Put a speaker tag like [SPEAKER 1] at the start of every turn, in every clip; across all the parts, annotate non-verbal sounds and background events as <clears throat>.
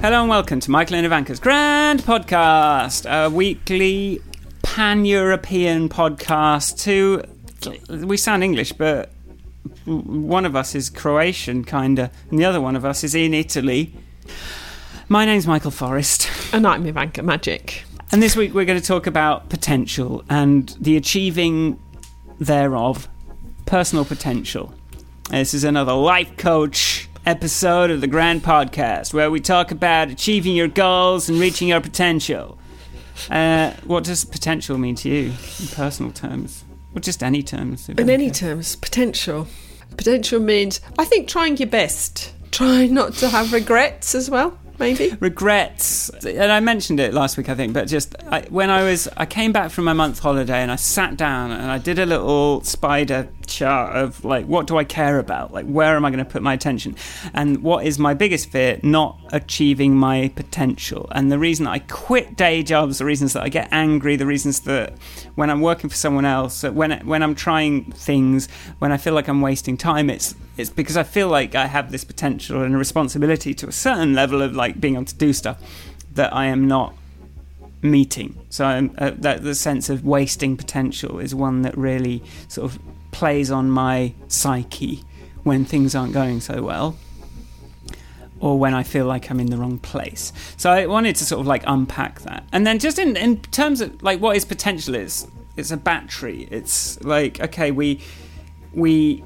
[SPEAKER 1] Hello and welcome to Michael and Ivanka's Grand Podcast, a weekly pan European podcast. To we sound English, but one of us is Croatian, kinda, and the other one of us is in Italy. My name's Michael Forrest,
[SPEAKER 2] And I'm Ivanka Majic.
[SPEAKER 1] and this week we're going to talk about potential and the achieving thereof, personal potential. This is another life coach episode of the Grand Podcast where we talk about achieving your goals and reaching your potential. Uh, what does potential mean to you in personal terms? Or just any terms?
[SPEAKER 2] In any
[SPEAKER 1] care.
[SPEAKER 2] terms, potential. Potential means, I think, trying your best. Try not to have regrets as well, maybe.
[SPEAKER 1] regrets and i mentioned it last week i think but just I, when i was i came back from my month holiday and i sat down and i did a little spider chart of like what do i care about? Like where am i going to put my attention? And what is my biggest fear? Not achieving my potential. And the reason i quit day jobs the reasons that i get angry the reasons that when i'm working for someone else when when i'm trying things when i feel like i'm wasting time it's it's because i feel like i have this potential and a responsibility to a certain level of like being able to do stuff that i am not meeting. So I'm, uh, that the sense of wasting potential is one that really sort of plays on my psyche when things aren't going so well or when I feel like I'm in the wrong place. So I wanted to sort of like unpack that. And then just in, in terms of like what is potential is, it's a battery. It's like, okay, we we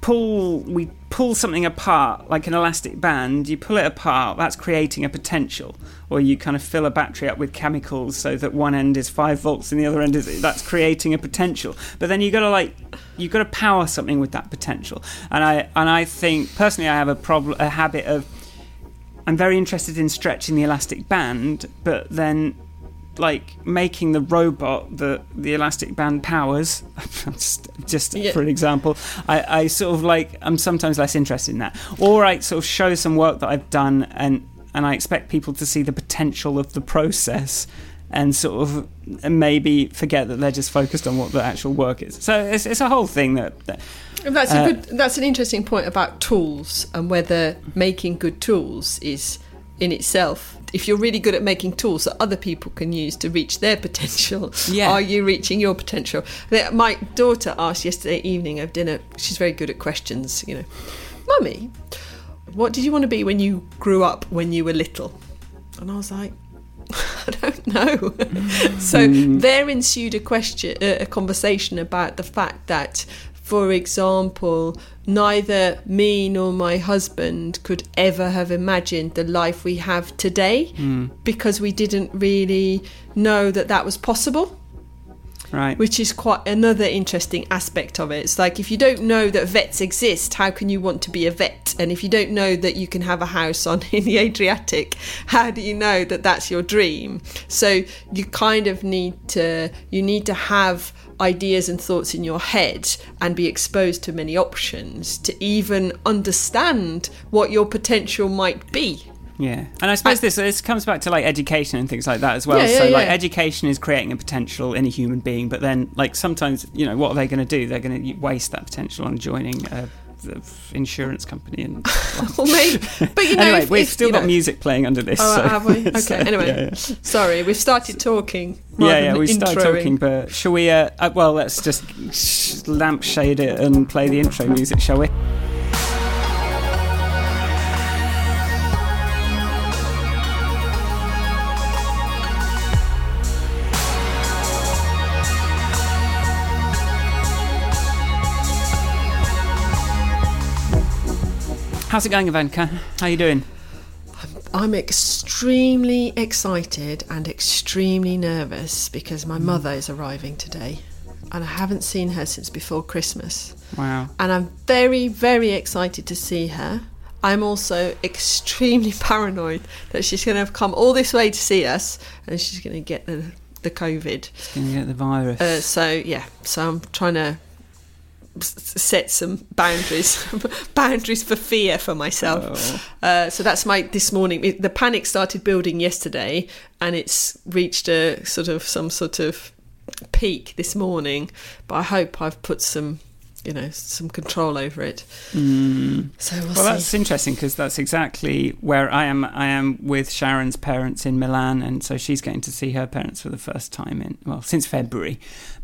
[SPEAKER 1] pull we pull something apart like an elastic band you pull it apart that's creating a potential. Or you kind of fill a battery up with chemicals so that one end is 5 volts and the other end is that's creating a potential. But then you got to like you've got to power something with that potential. And i and i think personally i have a problem a habit of i'm very interested in stretching the elastic band but then like making the robot that the elastic band powers <laughs> just, just
[SPEAKER 2] Yeah.
[SPEAKER 1] for an example I, I sort of like i'm sometimes less interested in that or i sort of show some work that i've done and and i expect people to see the potential of the process and sort of maybe forget that they're just focused on what the actual work is so it's, it's a whole thing that, that
[SPEAKER 2] that's
[SPEAKER 1] Uh,
[SPEAKER 2] a good. That's an interesting point about tools and whether making good tools is in itself. If you're really good at making tools that other people can use to reach their potential, <laughs>
[SPEAKER 1] Yeah.
[SPEAKER 2] are you reaching your potential? My daughter asked yesterday evening of dinner. She's very good at questions. You know, mummy, what did you want to be when you grew up when you were little? And I was like. <laughs> I don't know. <laughs> so mm. there ensued a question, a conversation about the fact that, for example, neither me nor my husband could ever have imagined the life we have today hmm. because we didn't really know that that was possible
[SPEAKER 1] right
[SPEAKER 2] which is quite another interesting aspect of it. It's like if you don't know that vets exist, how can you want to be a vet? And if you don't know that you can have a house on <laughs> in the Adriatic, how do you know that that's your dream? So you kind of need to you need to have ideas and thoughts in your head and be exposed to many options to even understand what your potential might be.
[SPEAKER 1] Yeah, and I suppose this this comes back to like education and things like that as well.
[SPEAKER 2] Yeah, yeah,
[SPEAKER 1] so like
[SPEAKER 2] yeah.
[SPEAKER 1] education is creating a potential in a human being, but then like sometimes you know what are they going to do? They're going to waste that potential on joining a insurance company and. <laughs>
[SPEAKER 2] Or maybe, but you know,
[SPEAKER 1] anyway,
[SPEAKER 2] if,
[SPEAKER 1] we've
[SPEAKER 2] if,
[SPEAKER 1] still
[SPEAKER 2] you
[SPEAKER 1] got
[SPEAKER 2] know-
[SPEAKER 1] music playing under this.
[SPEAKER 2] Oh,
[SPEAKER 1] so,
[SPEAKER 2] have we? <laughs> Okay.
[SPEAKER 1] so,
[SPEAKER 2] anyway,
[SPEAKER 1] yeah, yeah.
[SPEAKER 2] sorry, we've started talking.
[SPEAKER 1] Yeah, yeah, we started talking, but shall we? Uh, uh, well, let's just lampshade it and play the intro music, shall we? How's it going, Ivanka? How are you doing?
[SPEAKER 2] I'm extremely excited and extremely nervous because my mother is arriving today, and I haven't seen her since before Christmas.
[SPEAKER 1] Wow.
[SPEAKER 2] And I'm very, very excited to see her. I'm also extremely <laughs> paranoid that she's going to have come all this way to see us and she's going to get the, the COVID.
[SPEAKER 1] Gonna get the virus.
[SPEAKER 2] Uh, so, yeah, so I'm trying to set some boundaries <laughs> boundaries for fear for myself
[SPEAKER 1] Oh.
[SPEAKER 2] uh, so that's my this morning it- the panic started building yesterday and it's reached a sort of some sort of peak this morning but i hope i've put some you know some control over it.
[SPEAKER 1] Mm.
[SPEAKER 2] So we'll,
[SPEAKER 1] Well, that's interesting because that's exactly where I am. I am with Sharon's parents in Milan, and so she's going to see her parents for the first time in well since February.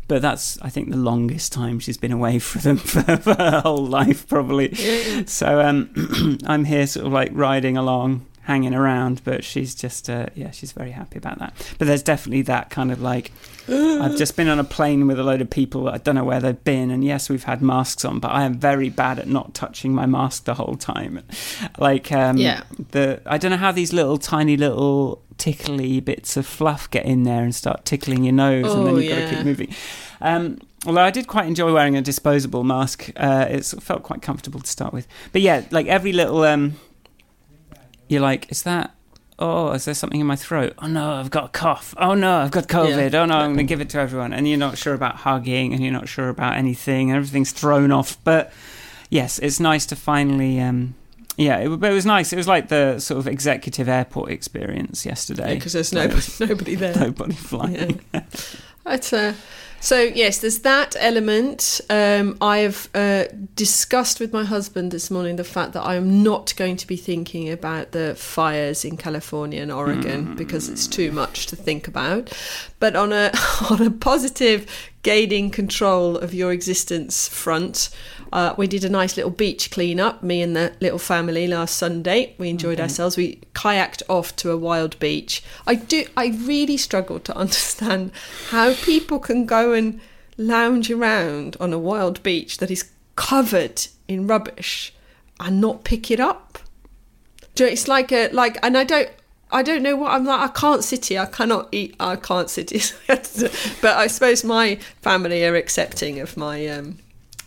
[SPEAKER 1] But that's I think the longest time she's been away <laughs> from them for, for her whole life, probably. So um, <clears throat> I'm here, sort of like riding along, hanging around. But she's just, uh, yeah, she's very happy about that. But there's definitely that kind of like, <gasps> I've just been on a plane with a load of people. I don't know where they've been, and yes, we've had masks on, but I am very bad at not touching my mask the whole time. <laughs> Like, um,
[SPEAKER 2] Yeah.
[SPEAKER 1] the I don't know how these little tiny little tickly bits of fluff get in there and start tickling your nose, and then
[SPEAKER 2] Oh,
[SPEAKER 1] you've got to keep moving. Um, although I did quite enjoy wearing a disposable mask, uh, it felt quite comfortable to start with. But yeah, like every little, um, you're like, is that? Oh, is there something in my throat? Oh no, I've got a cough. Oh no, I've got COVID. Oh no, I'm going to give it to everyone. And you're not sure about hugging, and you're not sure about anything, and everything's thrown off. But yes, it's nice to finally. Um, yeah, it, but it was nice. It was like the sort of executive airport experience yesterday.
[SPEAKER 2] because there's nobody, <laughs> nobody there.
[SPEAKER 1] nobody flying.
[SPEAKER 2] Yeah. But, uh, so yes, there's that element. Um, I've uh, discussed with my husband this morning the fact that I am not going to be thinking about the fires in California and Oregon because it's too much to think about. But on a <laughs> on a positive gaining control of your existence front, uh, we did a nice little beach clean-up, me and the little family last Sunday. We enjoyed
[SPEAKER 1] Okay.
[SPEAKER 2] ourselves. We kayaked off to a wild beach. I do. I really struggle to <laughs> understand how people can go and lounge around on a wild beach that is covered in rubbish and not pick it up. Do It's like a like, and I don't. I don't know what I'm like. I can't sit here. I cannot eat. I can't sit here. <laughs> but I suppose my family are accepting of my um,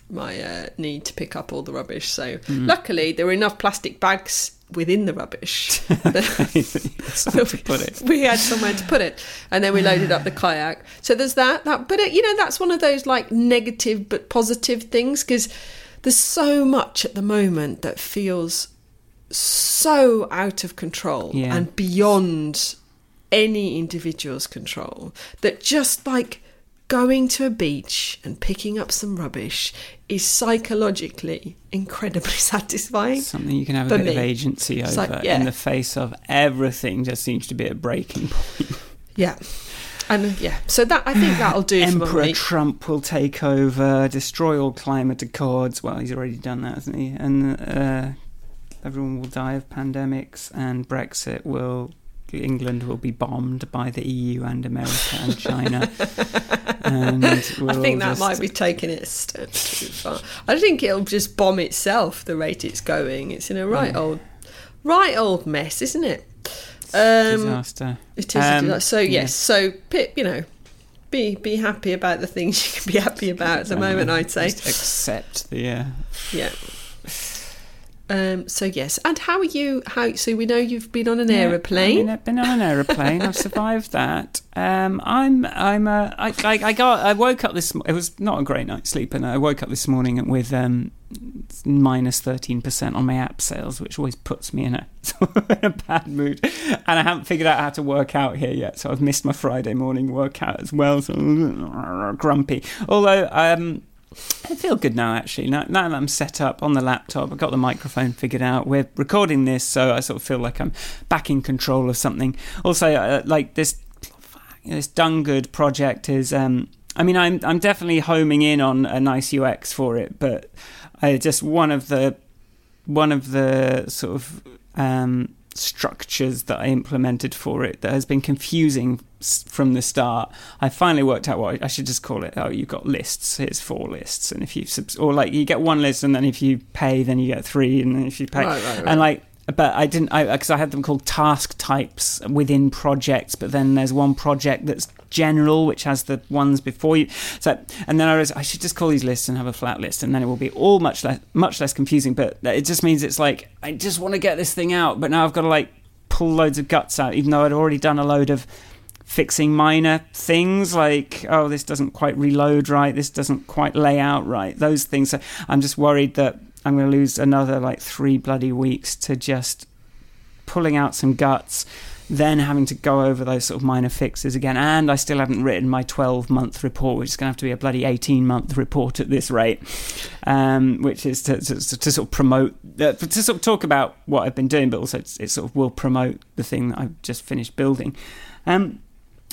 [SPEAKER 2] my uh, need to pick up all the rubbish. So luckily, there were enough plastic bags within the rubbish. <laughs>
[SPEAKER 1] It.
[SPEAKER 2] we had somewhere to put it, and then we loaded up the kayak. So there's that. That, but it, you know, that's one of those like negative but positive things because there's so much at the moment that feels so out of control
[SPEAKER 1] Yeah.
[SPEAKER 2] and beyond any individual's control that just like going to a beach and picking up some rubbish is psychologically incredibly <laughs> satisfying.
[SPEAKER 1] Something you can have a bit of agency over
[SPEAKER 2] like, yeah.
[SPEAKER 1] in the face of everything just seems to be a breaking point.
[SPEAKER 2] Yeah. And uh, yeah, so that I think that'll do
[SPEAKER 1] Emperor. Trump will take over, destroy all climate accords. Well, he's already done that, hasn't he? And uh, everyone will die of pandemics, and Brexit will. England will be bombed by the EU and America and China. <laughs> and
[SPEAKER 2] I
[SPEAKER 1] we'll all
[SPEAKER 2] think that
[SPEAKER 1] just-
[SPEAKER 2] might be taking it a step too far. I think it'll just bomb itself the rate it's going. It's in a right
[SPEAKER 1] Yeah.
[SPEAKER 2] old, right old mess, isn't it? Um,
[SPEAKER 1] disaster.
[SPEAKER 2] it is. a
[SPEAKER 1] Um,
[SPEAKER 2] disaster. so yes,
[SPEAKER 1] yeah.
[SPEAKER 2] so Pip, you know, be be happy about the things you can be happy about at the moment. I'd say,
[SPEAKER 1] Just accept the. Uh,
[SPEAKER 2] yeah. Um, so yes, and how are you? How so? We know you've been on an
[SPEAKER 1] Yeah,
[SPEAKER 2] aeroplane.
[SPEAKER 1] I mean, I've been on an aeroplane. I've survived that. Um, I'm. I'm. Uh, I, I. I got. I woke up this. It was not a great night's sleep, and I woke up this morning with um, minus thirteen percent on my app sales, which always puts me in a <laughs> in a bad mood. And I haven't figured out how to work out here yet, so I've missed my Friday morning workout as well. So grumpy. Although. Um, I feel good now, actually. Now, now that I'm set up on the laptop, I've got the microphone figured out. We're recording this, so I sort of feel like I'm back in control of something. Also, uh, like this, this done good project is. Um, I mean, I'm I'm definitely homing in on a nice UX for it, but I just one of the one of the sort of um, structures that I implemented for it that has been confusing from the start. I finally worked out what I should just call it. Oh, you've got lists. Here's four lists, and if you subs- or like you get one list, and then if you pay, then you get three, and then if you pay,
[SPEAKER 2] Right, right, right.
[SPEAKER 1] and like. But I didn't, I because I had them called task types within projects. But then there's one project that's general, which has the ones before you. So, and then I was, I should just call these lists and have a flat list, and then it will be all much less, much less confusing. But it just means it's like I just want to get this thing out, but now I've got to like pull loads of guts out, even though I'd already done a load of fixing minor things like oh this doesn't quite reload right this doesn't quite lay out right those things so i'm just worried that i'm going to lose another like three bloody weeks to just pulling out some guts then having to go over those sort of minor fixes again. And I still haven't written my 12 month report, which is going to have to be a bloody 18 month report at this rate, um, which is to, to, to, sort of promote, uh, to sort of talk about what I've been doing, but also it sort of will promote the thing that I've just finished building. Um,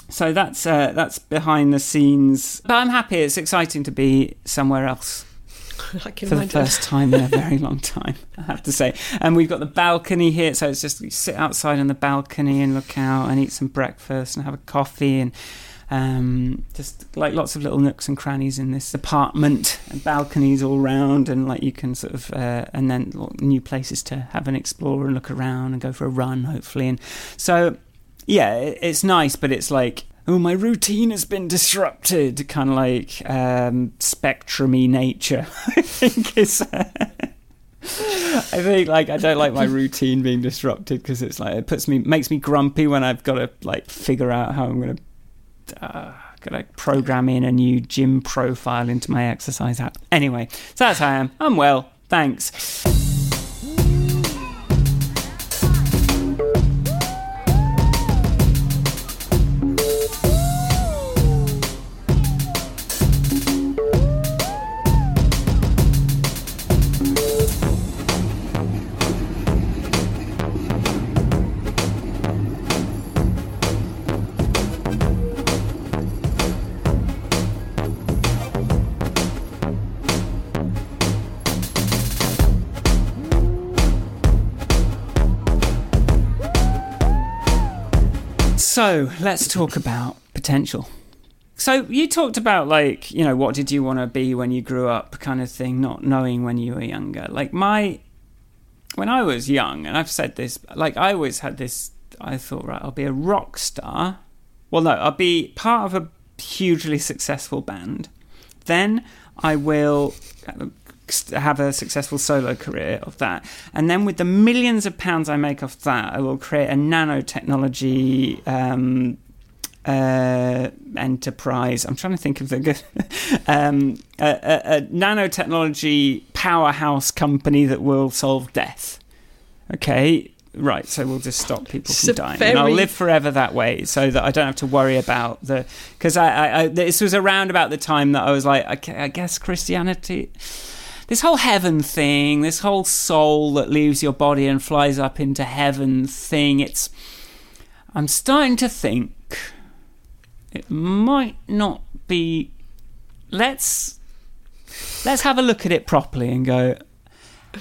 [SPEAKER 1] so that's uh, that's behind the scenes, but I'm happy. It's exciting to be somewhere else <laughs> for the first time in a very <laughs> long time, I have to say. And we've got the balcony here, so it's just you sit outside on the balcony and look out and eat some breakfast and have a coffee and um, just like lots of little nooks and crannies in this apartment. And balconies all round and like you can sort of uh, and then new places to have an explore and look around and go for a run hopefully. And so yeah it's nice but it's like oh, my routine has been disrupted, kind of like um, spectrumy nature. <laughs> I think is. <laughs> I think like I don't like my routine being disrupted because it's like it puts me makes me grumpy when I've got to like figure out how I'm gonna uh, gotta program in a new gym profile into my exercise app. Anyway, so that's how I am. I'm well, thanks. So let's talk about potential. So you talked about like, you know, what did you want to be when you grew up kind of thing, not knowing when you were younger. Like my when I was young, and I've said this, like I always had this I thought, right, I'll be a rock star. Well no, I'll be part of a hugely successful band. Then I will have a successful solo career of that. And then with the millions of pounds I make off that, I will create a nanotechnology um, uh, enterprise. I'm trying to think of the good <laughs> um, a, a, a, nanotechnology powerhouse company that will solve death. Okay, right. So we'll just stop people from dying, very... and I'll live forever that way, so that I don't have to worry about the. Because I, I, I, this was around about the time that I was like, okay, I guess Christianity this whole heaven thing, this whole soul that leaves your body and flies up into heaven thing, it's. I'm starting to think it might not be. Let's. Let's have a look at it properly and go.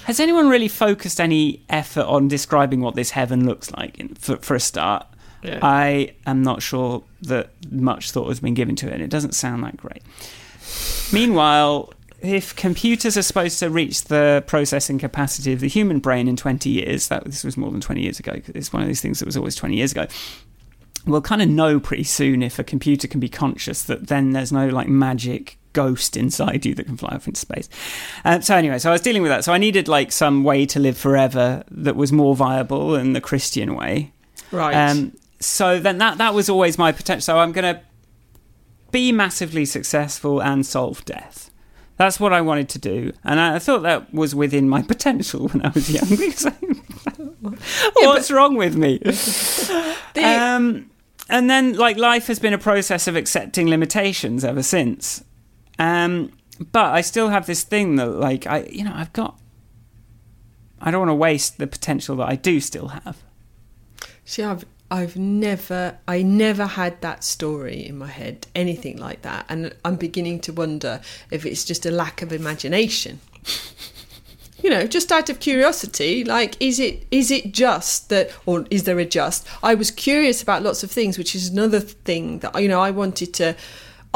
[SPEAKER 1] Has anyone really focused any effort on describing what this heaven looks like in, for, for a start? Yeah. I am not sure that much thought has been given to it, and it doesn't sound that great. Meanwhile, if computers are supposed to reach the processing capacity of the human brain in 20 years, that this was more than 20 years ago, it's one of these things that was always 20 years ago. We'll kind of know pretty soon if a computer can be conscious that then there's no like magic ghost inside you that can fly off into space. Uh, so anyway, so I was dealing with that. So I needed like some way to live forever that was more viable than the Christian way.
[SPEAKER 2] Right. Um,
[SPEAKER 1] so then that that was always my potential. So I'm going to be massively successful and solve death. That's what I wanted to do, and I thought that was within my <laughs> potential when I was young. <laughs> What's yeah, wrong with me? <laughs> The... Um, and then, like, life has been a process of accepting limitations ever since. Um, but I still have this thing that, like, I, you know, I've got. I don't want to waste the potential that I do still have.
[SPEAKER 2] See, I've I've never, I never had that story in my head, anything like that. And I'm beginning to wonder if it's just a lack of imagination. <laughs> you know, just out of curiosity, like, is it is it just that, or is there a just? I was curious about lots of things, which is another thing that you know I wanted to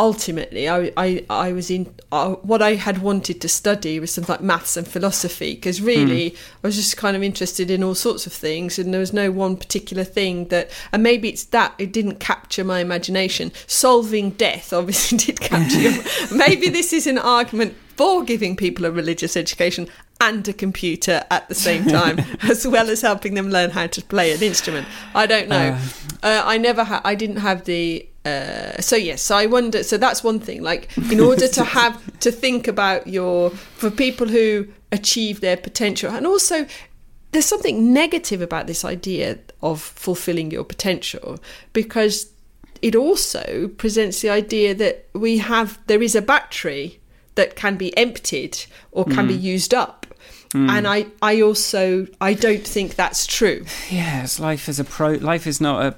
[SPEAKER 2] ultimately I, I, I was in uh, what I had wanted to study was something like maths and philosophy because really mm. I was just kind of interested in all sorts of things and there was no one particular thing that and maybe it's that it didn't capture my imagination solving death obviously <laughs> did capture <laughs> maybe this is an argument for giving people a religious education and a computer at the same time, <laughs> as well as helping them learn how to play an instrument. I don't know. Uh, uh, I never had. I didn't have the. Uh, so yes, so I wonder. So that's one thing. Like, in order to <laughs> have to think about your for people who achieve their potential, and also there's something negative about this idea of fulfilling your potential because it also presents the idea that we have there is a battery that can be emptied or can be used up. And I, I also I don't think that's true.
[SPEAKER 1] Yes, life is a pro. Life is not a.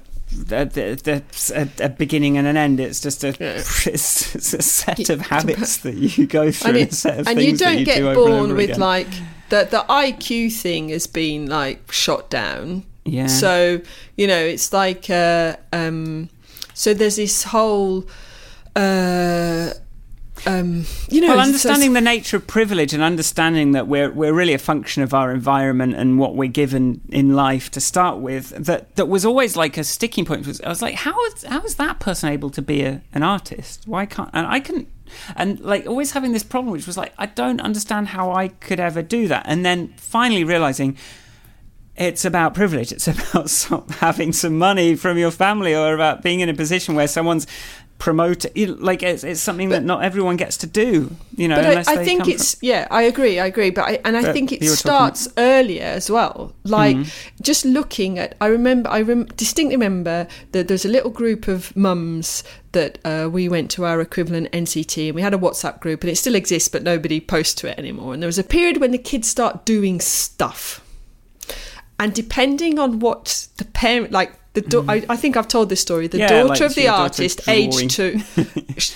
[SPEAKER 1] A, a, a, a beginning and an end. It's just a
[SPEAKER 2] Yeah. <laughs>
[SPEAKER 1] it's, it's a set of habits that you go through,
[SPEAKER 2] and,
[SPEAKER 1] a
[SPEAKER 2] it-
[SPEAKER 1] set of
[SPEAKER 2] and
[SPEAKER 1] things
[SPEAKER 2] you don't
[SPEAKER 1] that you
[SPEAKER 2] get
[SPEAKER 1] do over
[SPEAKER 2] born with
[SPEAKER 1] again.
[SPEAKER 2] like the the IQ thing has been like shot down.
[SPEAKER 1] yeah.
[SPEAKER 2] So you know, it's like uh, um, so there's this whole. Uh, um, you know,
[SPEAKER 1] well,
[SPEAKER 2] so-
[SPEAKER 1] understanding the nature of privilege and understanding that we're we're really a function of our environment and what we're given in life to start with. That that was always like a sticking point. Was I was like, how is how is that person able to be a, an artist? Why can't and I can and like always having this problem, which was like I don't understand how I could ever do that. And then finally realizing. It's about privilege. It's <laughs> about having some money from your family, or about being in a position where someone's promote you- like it's, it's something that not everyone gets to do you know
[SPEAKER 2] but I, I think it's yeah i agree i agree. But I, and i
[SPEAKER 1] But
[SPEAKER 2] think it
[SPEAKER 1] were talking-
[SPEAKER 2] starts earlier as well. Like
[SPEAKER 1] Mm-hmm.
[SPEAKER 2] just looking at i remember i rem- distinctly remember that there's a little group of mums that uh, we went to our equivalent nct and we had a whatsapp group and it still exists but nobody posts to it anymore. And there was a period when the kids start doing stuff. And depending on what the parent like the da- I, I think I've told this story. The
[SPEAKER 1] Mm. Yeah,
[SPEAKER 2] daughter
[SPEAKER 1] like
[SPEAKER 2] of the artist, age two, <laughs>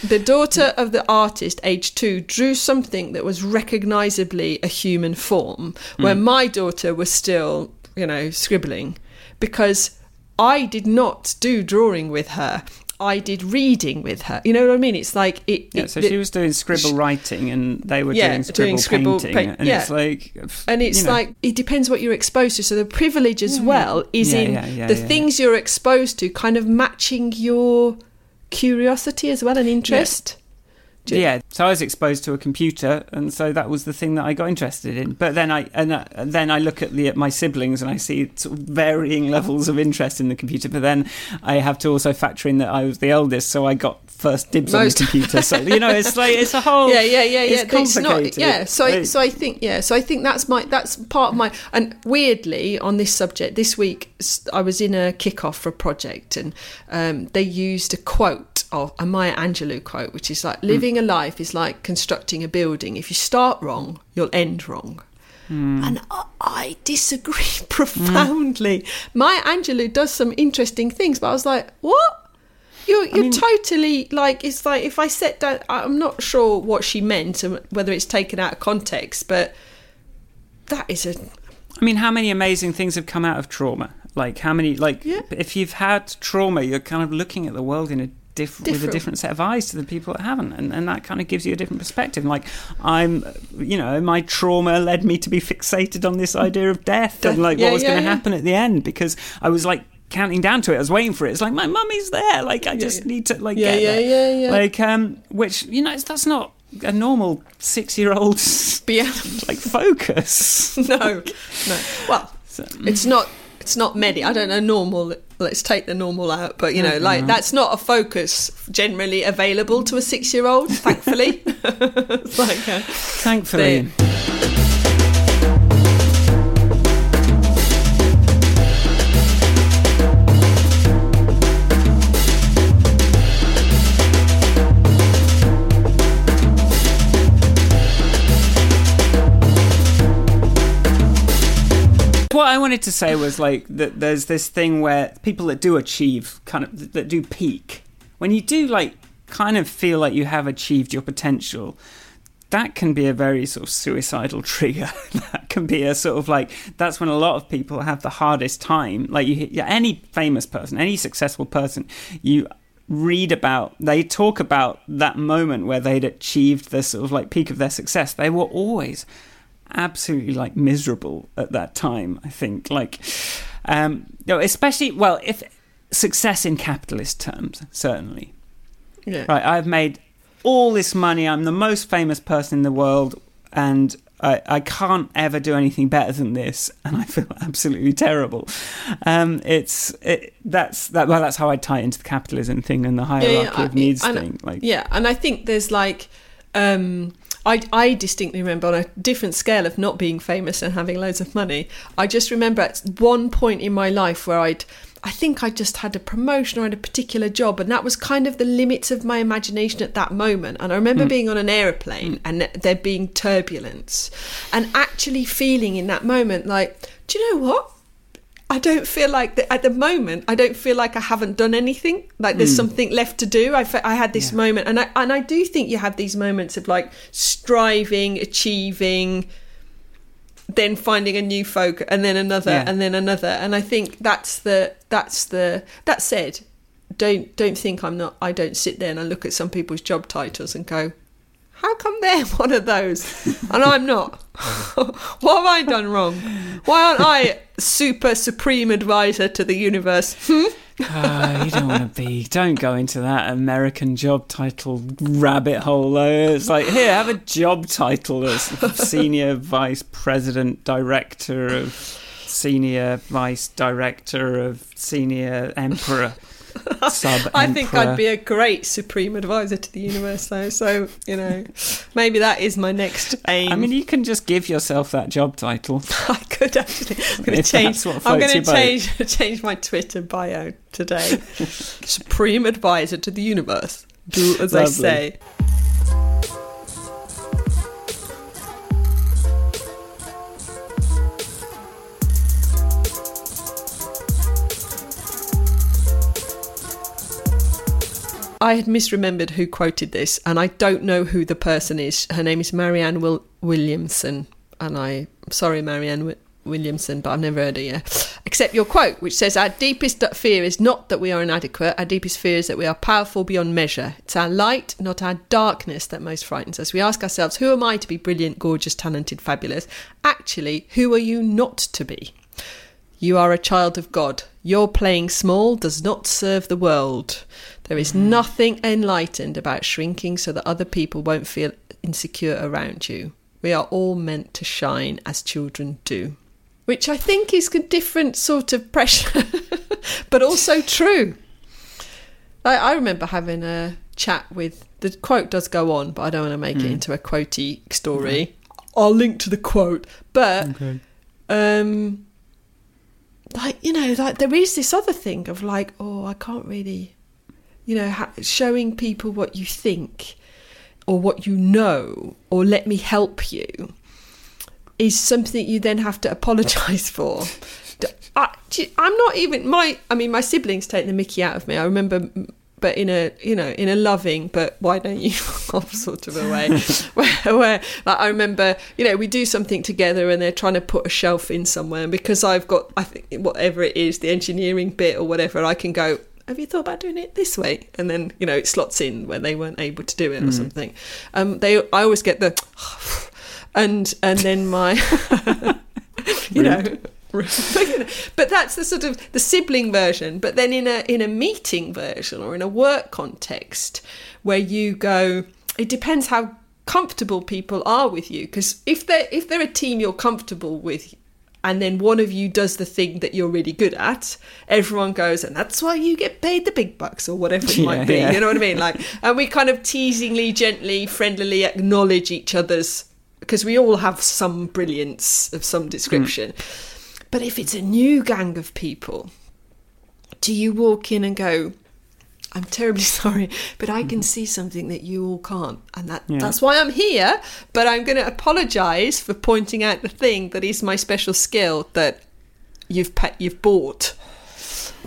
[SPEAKER 2] the daughter of the artist, age two, drew something that was recognisably a human form, where
[SPEAKER 1] Mm.
[SPEAKER 2] my daughter was still, you know, scribbling, because I did not do drawing with her. I did reading with her. You know what I mean? It's like it.
[SPEAKER 1] yeah
[SPEAKER 2] it-
[SPEAKER 1] so she was doing scribble writing and they were
[SPEAKER 2] Yeah,
[SPEAKER 1] doing scribble
[SPEAKER 2] doing scribble
[SPEAKER 1] painting
[SPEAKER 2] pa-
[SPEAKER 1] and
[SPEAKER 2] yeah.
[SPEAKER 1] it's like
[SPEAKER 2] and it's
[SPEAKER 1] know,
[SPEAKER 2] like it depends what you're exposed to. So the privilege as well is
[SPEAKER 1] Yeah,
[SPEAKER 2] in
[SPEAKER 1] yeah, yeah,
[SPEAKER 2] the
[SPEAKER 1] yeah,
[SPEAKER 2] things you're exposed to, kind of matching your curiosity as well and interest.
[SPEAKER 1] Yeah so i was exposed to a computer and so that was the thing that i got interested in but then i and uh, then i look at the at my siblings and i see sort of varying levels of interest in the computer but then i have to also factor in that i was the eldest so i got first dibs
[SPEAKER 2] Most-
[SPEAKER 1] on the computer so you know it's like it's a whole
[SPEAKER 2] yeah, yeah, yeah, yeah.
[SPEAKER 1] Oh, it's
[SPEAKER 2] not. Yeah. So, I, so I think, yeah. So I think that's my that's part of my. And weirdly, on this subject, this week I was in a kickoff for a project, and um, they used a quote of a Maya Angelou quote, which is like, "Living a life is like constructing a building. If you start wrong, you'll end wrong."
[SPEAKER 1] Hmm.
[SPEAKER 2] And I, I disagree <laughs> profoundly. Maya Angelou does some interesting things, but I was like, what? You're, you're
[SPEAKER 1] mean-
[SPEAKER 2] totally like it's like if I set down. I'm not sure what she meant and whether it's taken out of context, but that is a
[SPEAKER 1] I mean, how many amazing things have come out of trauma? Like, how many, like,
[SPEAKER 2] Yeah.
[SPEAKER 1] if you've had trauma, you're kind of looking at the world in a diff- with a
[SPEAKER 2] Different.
[SPEAKER 1] different set of eyes to the people that haven't. And, and that kind of gives you a different perspective. Like, I'm, you know, my trauma led me to be fixated on this idea of death and, like,
[SPEAKER 2] Yeah,
[SPEAKER 1] what was
[SPEAKER 2] yeah,
[SPEAKER 1] going to
[SPEAKER 2] yeah.
[SPEAKER 1] happen at the end because I was, like, counting down to it. I was waiting for it. It's like, my mummy's there. Like, I just need to, like,
[SPEAKER 2] Yeah,
[SPEAKER 1] get
[SPEAKER 2] yeah,
[SPEAKER 1] there.
[SPEAKER 2] yeah, yeah.
[SPEAKER 1] Like, um, which, you know, that's not a normal six year old,
[SPEAKER 2] yeah. <laughs>
[SPEAKER 1] like, focus. <laughs>
[SPEAKER 2] no, no. Well, it's not. It's not many. I don't know normal. Let's take the normal out, but you know, like
[SPEAKER 1] Mm-hmm.
[SPEAKER 2] that's not a focus generally available to a six-year-old. Thankfully, <laughs> <laughs> like uh,
[SPEAKER 1] Thankfully. What I wanted to say was like that there's this thing where people that do achieve kind of that do peak when you do like kind of feel like you have achieved your potential that can be a very sort of suicidal <laughs> trigger. That can be a sort of like that's when a lot of people have the hardest time. Like you any famous person any successful person you read about they talk about that moment where they'd achieved the sort of like peak of their success. They were always absolutely like miserable at that time i think like um you know, especially well if success in capitalist terms certainly
[SPEAKER 2] yeah.
[SPEAKER 1] right i've made all this money i'm the most famous person in the world and I, I can't ever do anything better than this, and I feel <laughs> absolutely terrible. Um, it's it, that's that. Well, that's how I tie into the capitalism thing and the hierarchy
[SPEAKER 2] I-
[SPEAKER 1] of needs
[SPEAKER 2] and-
[SPEAKER 1] thing. Like,
[SPEAKER 2] yeah, and I think there's like, um, I, I distinctly remember on a different scale of not being famous and having loads of money. I just remember at one point in my life where I'd, I think I just had a promotion or had a particular job, and that was kind of the limits of my imagination at that moment. And I remember
[SPEAKER 1] Hmm.
[SPEAKER 2] being on an aeroplane and there being turbulence, and actually feeling in that moment like, do you know what? I don't feel like that at the moment. I don't feel like I haven't done anything. Like there's hmm. something left to do. I, I had this
[SPEAKER 1] Yeah.
[SPEAKER 2] moment, and I and I do think you have these moments of like striving, achieving, then finding a new folk, and then another,
[SPEAKER 1] Yeah.
[SPEAKER 2] and then another. And I think that's the that's the that said, don't don't think I'm not. I don't sit there and I look at some people's job titles and go, how come they're <laughs> one of those and I'm not? <laughs> what have I done wrong? Why aren't I super supreme advisor to the universe?
[SPEAKER 1] Ah, you don't want to be. Don't go into that American job title rabbit hole. Though it's like, here, have a job title as senior vice president, director of senior vice director of senior emperor, <laughs> sub.
[SPEAKER 2] I think I'd be a great supreme advisor to the universe, though. So you know, maybe that is my next aim.
[SPEAKER 1] I mean, you can just give yourself that job title. <laughs>
[SPEAKER 2] I could actually. I'm going to change. I'm going to change <laughs> change my Twitter bio today. Supreme advisor to the universe. Do as I say. I had misremembered who quoted this, and I don't know who the person is. Her name is Marianne Will- Williamson, and I, I'm sorry, Marianne Wi- Williamson, but I've never heard her yet. Except your quote, which says, Our deepest fear is not that we are inadequate, our deepest fear is that we are powerful beyond measure. It's our light, not our darkness, that most frightens us. We ask ourselves, Who am I to be brilliant, gorgeous, talented, fabulous? Actually, who are you not to be? You are a child of God. Your playing small does not serve the world. There is nothing enlightened about shrinking so that other people won't feel insecure around you. We are all meant to shine as children do. Which I think is a different sort of pressure, <laughs> but also true. I, I remember having a chat with the quote does go on, but I don't want to make it into a quotey story. I'll link to the quote, but
[SPEAKER 1] Okay.
[SPEAKER 2] um like you know like there is this other thing of like oh i can't really you know ha- showing people what you think or what you know or let me help you is something you then have to apologize <laughs> for. I, am not even my i mean my siblings take the mickey out of me. I remember but in a you know in a loving but why don't you <laughs> sort of a way? <laughs> Where, where like I remember you know we do something together and they're trying to put a shelf in somewhere and because I've got I think whatever it is the engineering bit or whatever I can go have you thought about doing it this way? And then you know it slots in where they weren't able to do it or something. Um they I always get the <sighs> and and then my <laughs> you know but that's the sort of the sibling version but then in a in a meeting version or in a work context where you go it depends how comfortable people are with you because if they're if they're a team you're comfortable with and then one of you does the thing that you're really good at everyone goes and that's why you get paid the big bucks or whatever it
[SPEAKER 1] Yeah,
[SPEAKER 2] might be
[SPEAKER 1] yeah.
[SPEAKER 2] you know what i mean? Like and we kind of teasingly gently friendlily acknowledge each other's because we all have some brilliance of some description mm. But if it's a new gang of people, do you walk in and go, I'm terribly <laughs> sorry, but I can see something that you all can't. And that,
[SPEAKER 1] Yeah.
[SPEAKER 2] that's why I'm here. But I'm going to apologise for pointing out the thing that is my special skill that you've pa- you've bought.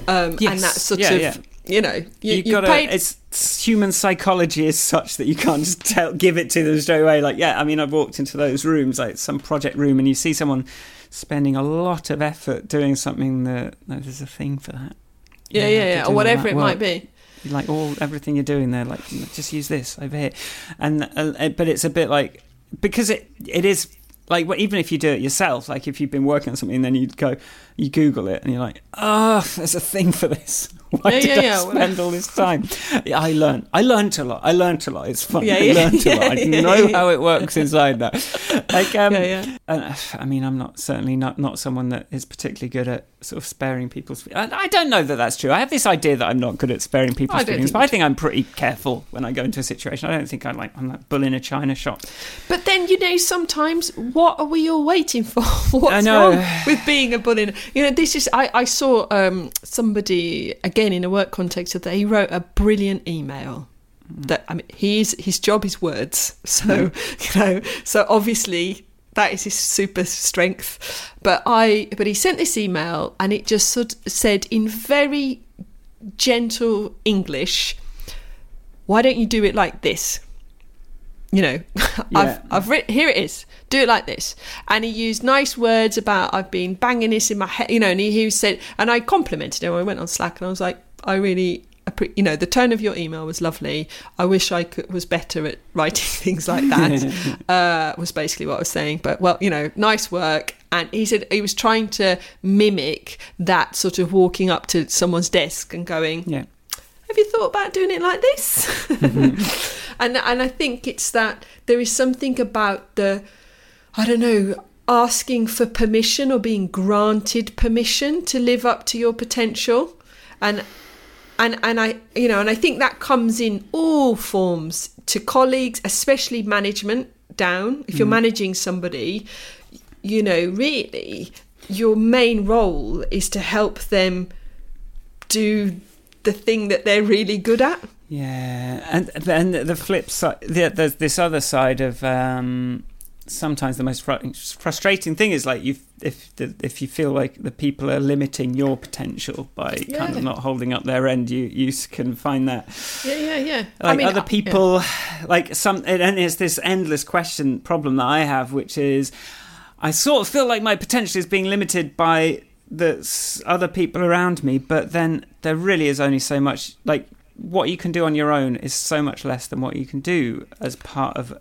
[SPEAKER 2] Um,
[SPEAKER 1] Yes.
[SPEAKER 2] And that sort
[SPEAKER 1] Yeah,
[SPEAKER 2] of,
[SPEAKER 1] yeah.
[SPEAKER 2] you know, you,
[SPEAKER 1] you
[SPEAKER 2] you
[SPEAKER 1] gotta,
[SPEAKER 2] paid.
[SPEAKER 1] it's it's- human psychology is such that you can't just tell give it to them straight away like yeah i mean i've walked into those rooms like some project room and you see someone spending a lot of effort doing something that no, there's a thing for that
[SPEAKER 2] yeah,
[SPEAKER 1] You
[SPEAKER 2] yeah, yeah, or whatever it might be.
[SPEAKER 1] You like all everything you're doing there like just use this over here and uh, but it's a bit like because it it is like well, even if you do it yourself like if you've been working on something then you go you google it and you're like oh there's a thing for this <laughs> Why
[SPEAKER 2] Yeah,
[SPEAKER 1] did
[SPEAKER 2] yeah,
[SPEAKER 1] I
[SPEAKER 2] yeah,
[SPEAKER 1] spend all this time? Yeah, I learned. I learned a lot. I learned a lot. It's fun.
[SPEAKER 2] Yeah, <laughs>
[SPEAKER 1] I
[SPEAKER 2] yeah,
[SPEAKER 1] learned a lot. I <laughs>
[SPEAKER 2] yeah, yeah,
[SPEAKER 1] know
[SPEAKER 2] yeah.
[SPEAKER 1] how it works inside that. <laughs> Like, um,
[SPEAKER 2] Yeah, yeah.
[SPEAKER 1] and, uh, I mean, I'm not certainly not not someone that is particularly good at sort of sparing people's. I, I don't know that that's true. I have this idea that I'm not good at sparing people's feelings, but I think I'm pretty careful when I go into a situation. I don't think I'm like I'm that bull in a china shop.
[SPEAKER 2] But then you know, sometimes what are we all waiting for? <laughs> What's
[SPEAKER 1] I know.
[SPEAKER 2] wrong with being a bull in? You know, this is. I, I saw um, somebody again in a work context that he wrote a brilliant email. That I mean, he's his job is words, so <laughs> you know, so obviously that is his super strength. But I, but he sent this email, and it just sort of said in very gentle English, "Why don't you do it like this?" you know, <laughs>
[SPEAKER 1] Yeah.
[SPEAKER 2] I've I've written here it is. Do it like this, and he used nice words about I've been banging this in my head, you know, and he, he said, and I complimented him. I went on Slack and I was like, I really, you know, the tone of your email was lovely. I wish I could, was better at writing <laughs> things like that. <laughs> uh, was basically what I was saying. But well, you know, nice work. And he said he was trying to mimic that sort of walking up to someone's desk and going,
[SPEAKER 1] Yeah.
[SPEAKER 2] have you thought about doing it like this? <laughs> and and I think it's that there is something about the I don't know asking for permission or being granted permission to live up to your potential and and and I you know and I think that comes in all forms to colleagues especially management down. If you're managing somebody you know really your main role is to help them do the thing that they're really good at.
[SPEAKER 1] Yeah, and then the flip side, the, there's this other side of um, sometimes the most fru- frustrating thing is like you if the, if you feel like the people are limiting your potential by kind of not holding up their end, you you can find that.
[SPEAKER 2] Yeah yeah yeah.
[SPEAKER 1] Like other uh,
[SPEAKER 2] I-
[SPEAKER 1] people like some and it's this endless question problem that i have which is i sort of feel like my potential is being limited by the other people around me but then there really is only so much like what you can do on your own is so much less than what you can do as part of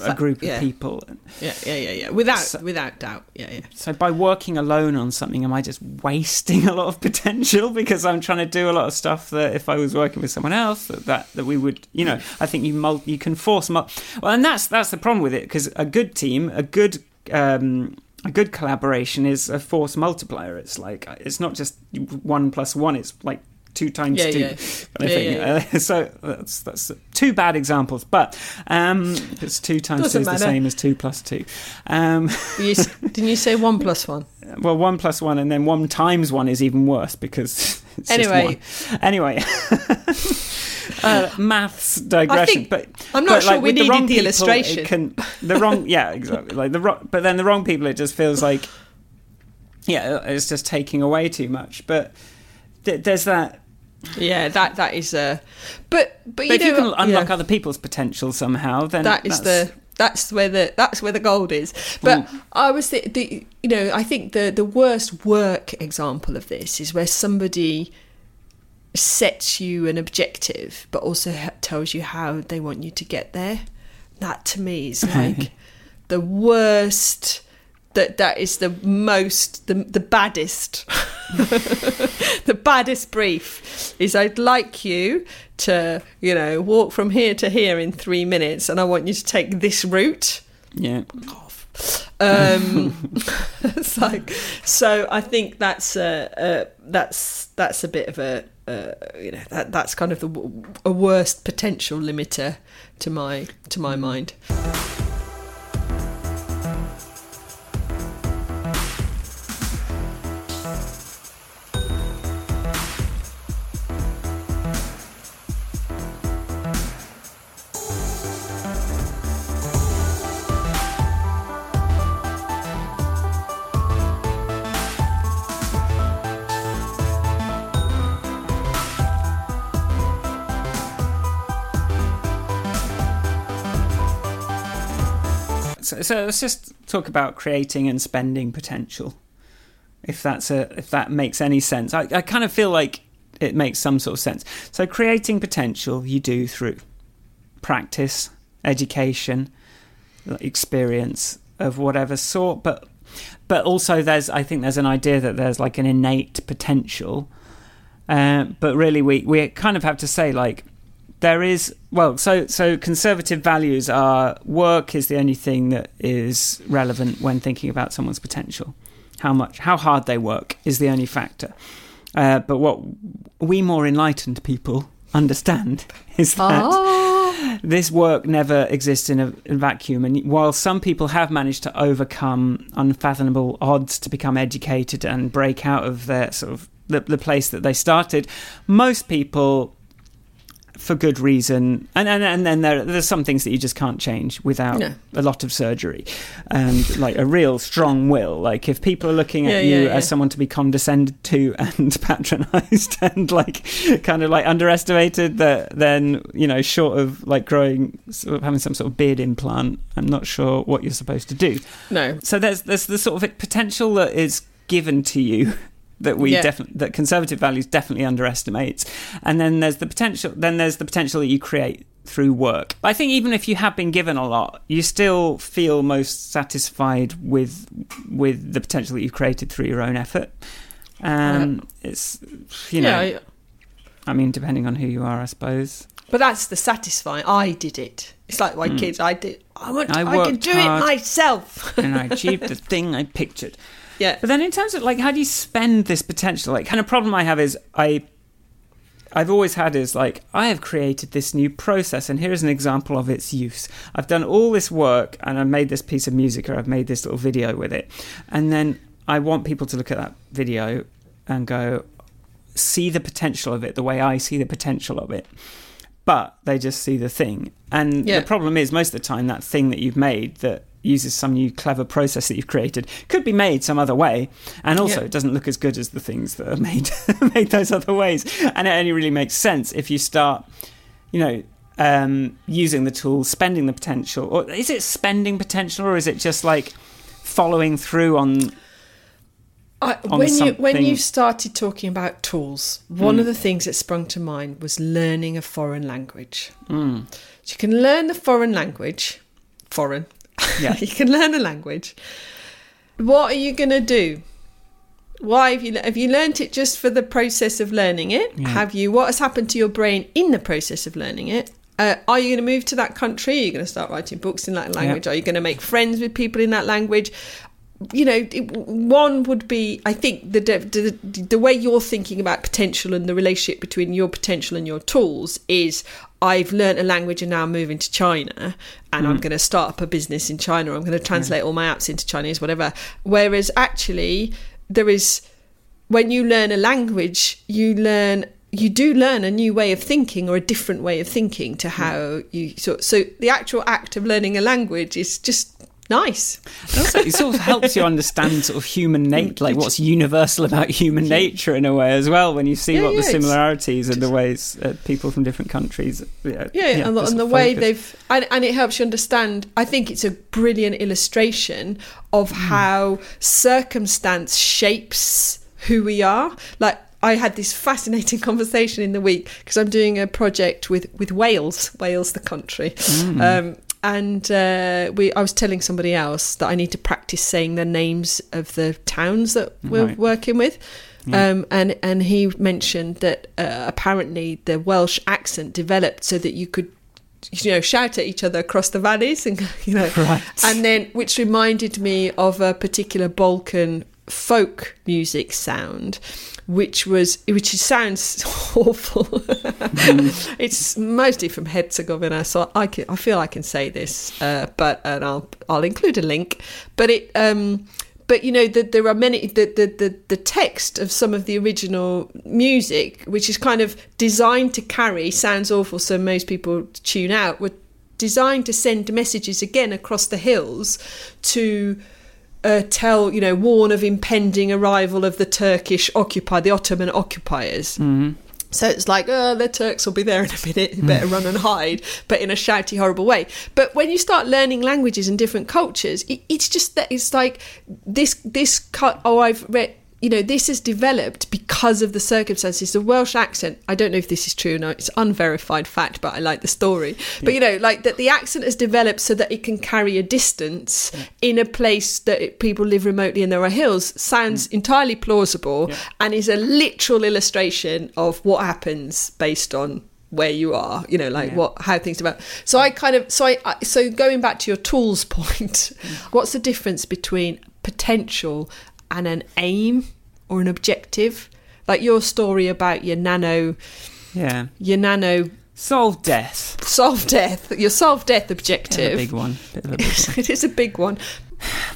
[SPEAKER 1] a, group of people
[SPEAKER 2] yeah yeah yeah yeah. Without
[SPEAKER 1] So-
[SPEAKER 2] without doubt yeah yeah.
[SPEAKER 1] So by working alone on something am i just wasting a lot of <laughs> potential because i'm trying to do a lot of stuff that if i was working with someone else that that, that we would you know i think you mul- you can force mul- well and that's that's the problem with it because a good team a good um a good collaboration is a force multiplier. It's like it's not just one plus one it's like two times
[SPEAKER 2] Yeah,
[SPEAKER 1] two
[SPEAKER 2] yeah.
[SPEAKER 1] kind of
[SPEAKER 2] Yeah,
[SPEAKER 1] thing.
[SPEAKER 2] yeah,
[SPEAKER 1] Uh, so that's that's two bad examples but um it's two times
[SPEAKER 2] Doesn't
[SPEAKER 1] two is the same as two plus two um
[SPEAKER 2] you, <laughs> didn't you say one plus one
[SPEAKER 1] well, one plus one, and then one times one is even worse because <laughs> it's
[SPEAKER 2] Anyway.
[SPEAKER 1] Anyway, <laughs> uh, maths digression.
[SPEAKER 2] I think-
[SPEAKER 1] but
[SPEAKER 2] I'm not
[SPEAKER 1] but,
[SPEAKER 2] sure
[SPEAKER 1] like,
[SPEAKER 2] we needed
[SPEAKER 1] wrong
[SPEAKER 2] the
[SPEAKER 1] people,
[SPEAKER 2] illustration.
[SPEAKER 1] Can the wrong? Yeah, exactly. Like the wrong, but then the wrong people, it just feels like yeah, it's just taking away too much. But th- there's that.
[SPEAKER 2] Yeah that that is uh but but,
[SPEAKER 1] But
[SPEAKER 2] you
[SPEAKER 1] if
[SPEAKER 2] know
[SPEAKER 1] you can
[SPEAKER 2] yeah.
[SPEAKER 1] unlock other people's potential somehow, then
[SPEAKER 2] that is
[SPEAKER 1] that's-
[SPEAKER 2] the that's where the that's where the gold is. But
[SPEAKER 1] Mm.
[SPEAKER 2] I was the, the you know I think the the worst work example of this is where somebody sets you an objective, but also tells you how they want you to get there. That to me is <laughs> like the worst. That that is the most the the baddest <laughs> the baddest brief is I'd like you to, you know, walk from here to here in three minutes and I want you to take this route.
[SPEAKER 1] yeah.
[SPEAKER 2] Um, <laughs> it's like, so I think that's a, a that's that's a bit of a uh, you know that that's kind of the a worst potential limiter to my to my mind.
[SPEAKER 1] So, so let's just talk about creating and spending potential. If that's a if that makes any sense, I, I kind of feel like it makes some sort of sense. So creating potential you do through practice, education, experience of whatever sort, but but also there's I think there's an idea that there's like an innate potential Uh, but really, we we kind of have to say like there is well, so so conservative values are work is the only thing that is relevant when thinking about someone's potential. How much, how hard they work is the only factor. Uh, but what we more enlightened people understand <laughs> is that
[SPEAKER 2] Oh.
[SPEAKER 1] this work never exists in a, in vacuum. And while some people have managed to overcome unfathomable odds to become educated and break out of their sort of the, the place that they started, most people, for good reason, and and, and then there there's some things that you just can't change without
[SPEAKER 2] No.
[SPEAKER 1] a lot of surgery and like a real strong will. Like if people are looking at
[SPEAKER 2] Yeah,
[SPEAKER 1] you
[SPEAKER 2] yeah, yeah.
[SPEAKER 1] as someone to be condescended to <laughs> and patronized <laughs> and like kind of like underestimated that then you know short of like growing sort of having some sort of beard implant i'm not sure what you're supposed to do
[SPEAKER 2] No.
[SPEAKER 1] so there's there's the sort of potential that is given to you that we
[SPEAKER 2] Yeah.
[SPEAKER 1] definitely that conservative values definitely underestimates and then there's the potential then there's the potential that you create through work i think even if you have been given a lot you still feel most satisfied with with the potential that you've created through your own effort um it's you know
[SPEAKER 2] yeah, I-
[SPEAKER 1] I mean, depending on who you are, I suppose.
[SPEAKER 2] but that's the satisfying. I did it. It's like my kids. I did. I want.
[SPEAKER 1] I
[SPEAKER 2] I, can do
[SPEAKER 1] hard.
[SPEAKER 2] it myself.
[SPEAKER 1] And I achieved the <laughs> thing I pictured.
[SPEAKER 2] Yeah.
[SPEAKER 1] But then, in terms of like, how do you spend this potential? Like, kind of problem I have is I, I've always had is like I have created this new process, and here is an example of its use. I've done all this work, and I've made this piece of music, or I've made this little video with it, and then I want people to look at that video and go, see the potential of it the way I see the potential of it. But they just see the thing. And
[SPEAKER 2] Yeah.
[SPEAKER 1] the problem is, most of the time, that thing that you've made that uses some new clever process that you've created could be made some other way. And also,
[SPEAKER 2] Yeah.
[SPEAKER 1] it doesn't look as good as the things that are made, <laughs> made those other ways. And it only really makes sense if you start, you know, um, using the tools, spending the potential. Or is it spending potential, or is it just like following through on
[SPEAKER 2] I,
[SPEAKER 1] on
[SPEAKER 2] when you when you started talking about tools, one
[SPEAKER 1] Mm.
[SPEAKER 2] of the things that sprung to mind was learning a foreign language.
[SPEAKER 1] Mm,
[SPEAKER 2] So you can learn the foreign language, foreign.
[SPEAKER 1] Yeah. <laughs>
[SPEAKER 2] you can learn a language. What are you going to do? Why have you have you learnt it just for the process of learning it?
[SPEAKER 1] Yeah.
[SPEAKER 2] Have you? What has happened to your brain in the process of learning it? Uh, are you going to move to that country? Are you going to start writing books in that language? Are you going to make friends with people in that language? You know, it, one would be, I think, the, the the way you're thinking about potential and the relationship between your potential and your tools is. I've learnt a language and now I'm moving to China, and I'm mm. going to start up a business in China. I'm going to translate all my apps into Chinese, whatever. Whereas actually, there is when you learn a language, you learn you do learn a new way of thinking or a different way of thinking to mm. how you so so the actual act of learning a language is just nice.
[SPEAKER 1] Also, it sort of helps you understand sort of human <laughs> nature, like what's universal about human nature in a way as well. When you see
[SPEAKER 2] Yeah,
[SPEAKER 1] what
[SPEAKER 2] yeah,
[SPEAKER 1] the similarities and the ways uh, people from different countries, yeah,
[SPEAKER 2] yeah, and, the, and the way
[SPEAKER 1] focus.
[SPEAKER 2] they've and, and it helps you understand i think it's a brilliant illustration of
[SPEAKER 1] Hmm.
[SPEAKER 2] how circumstance shapes who we are like I had this fascinating <laughs> conversation in the week because I'm doing a project with, with Wales, Wales the country,
[SPEAKER 1] Hmm.
[SPEAKER 2] um, and uh, we. I was telling somebody else that I need to practice saying the names of the towns that we're
[SPEAKER 1] Right.
[SPEAKER 2] working with,
[SPEAKER 1] Yeah.
[SPEAKER 2] um, and and he mentioned that uh, apparently the Welsh accent developed so that you could, you know, shout at each other across the valleys, and <laughs> you know,
[SPEAKER 1] Right.
[SPEAKER 2] and then which reminded me of a particular Balkan folk music sound. Which was, which sounds <laughs> awful. it's mostly from Herzegovina, so I can, I feel I can say this, uh, but and I'll, I'll include a link. But it, um, but you know that there are many the, the the the text of some of the original music which is kind of designed to carry sounds awful so most people tune out were designed to send messages again across the hills to uh, tell you know warn of impending arrival of the turkish occupy the ottoman occupiers
[SPEAKER 1] Mhm.
[SPEAKER 2] so it's like, oh, the Turks will be there in a minute. You better run and hide, but in a shouty, horrible way. But when you start learning languages and different cultures, it, it's just that it's like this. This cut. Oh, I've read. You know, this has developed because of the circumstances. The Welsh accent, I don't know if this is true, no, it's unverified fact, but I like the story. But, you know, like that the accent has developed so that it can carry a distance in a place that it, people live remotely and there are hills sounds mm. entirely plausible and is a literal illustration of what happens based on where you are you know like
[SPEAKER 1] Yeah.
[SPEAKER 2] what how things develop so i kind of so i I- so going back to your tools <laughs> point mm. what's the difference between potential and an aim or an objective like your story about your nano
[SPEAKER 1] Yeah.
[SPEAKER 2] your nano
[SPEAKER 1] Solve death.
[SPEAKER 2] solve death your solve death objective
[SPEAKER 1] big one. Bit of a big <laughs> one.
[SPEAKER 2] it is a big one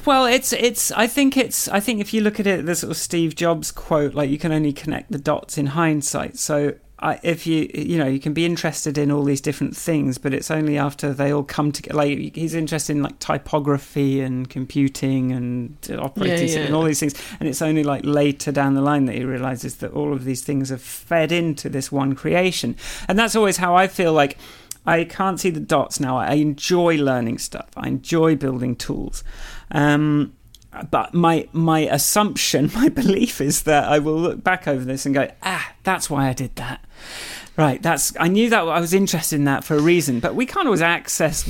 [SPEAKER 1] Well, it's it's. I think it's. I think if you look at it, the sort of Steve Jobs quote, like you can only connect the dots in hindsight. So. I, if you you know you can be interested in all these different things, but it's only after they all come together. Like he's interested in like typography and computing and operating
[SPEAKER 2] Yeah,
[SPEAKER 1] system and all these things, and it's only like later down the line that he realizes that all of these things are fed into this one creation, and that's always how I feel like. I can't see the dots now. I enjoy learning stuff. I enjoy building tools. Um, but my my assumption, <laughs> my belief is that I will look back over this and go, ah, that's why I did that. Right, that's I knew that I was interested in that for a reason, but we can't always access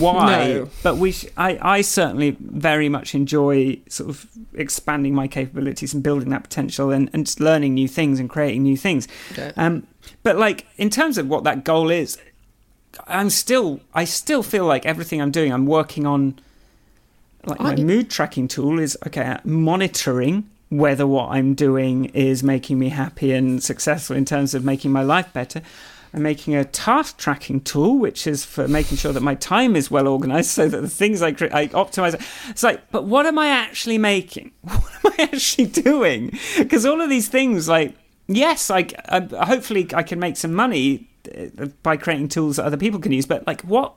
[SPEAKER 1] why.
[SPEAKER 2] No.
[SPEAKER 1] But we, sh- I, I certainly very much enjoy sort of expanding my capabilities and building that potential and, and just learning new things and creating new things.
[SPEAKER 2] Yeah.
[SPEAKER 1] Um, but like in terms of what that goal is, I'm still I still feel like everything I'm doing, I'm working on. Like my
[SPEAKER 2] Aren't
[SPEAKER 1] mood tracking tool is okay, monitoring whether what I'm doing is making me happy and successful in terms of making my life better. I'm making a task tracking tool, which is for making sure that my time is well organized so that the things I, cre- I optimize. It's like, but what am I actually making? <laughs> What am I actually doing? Because all of these things, like, yes, I, I hopefully I can make some money uh, by creating tools that other people can use, but like, what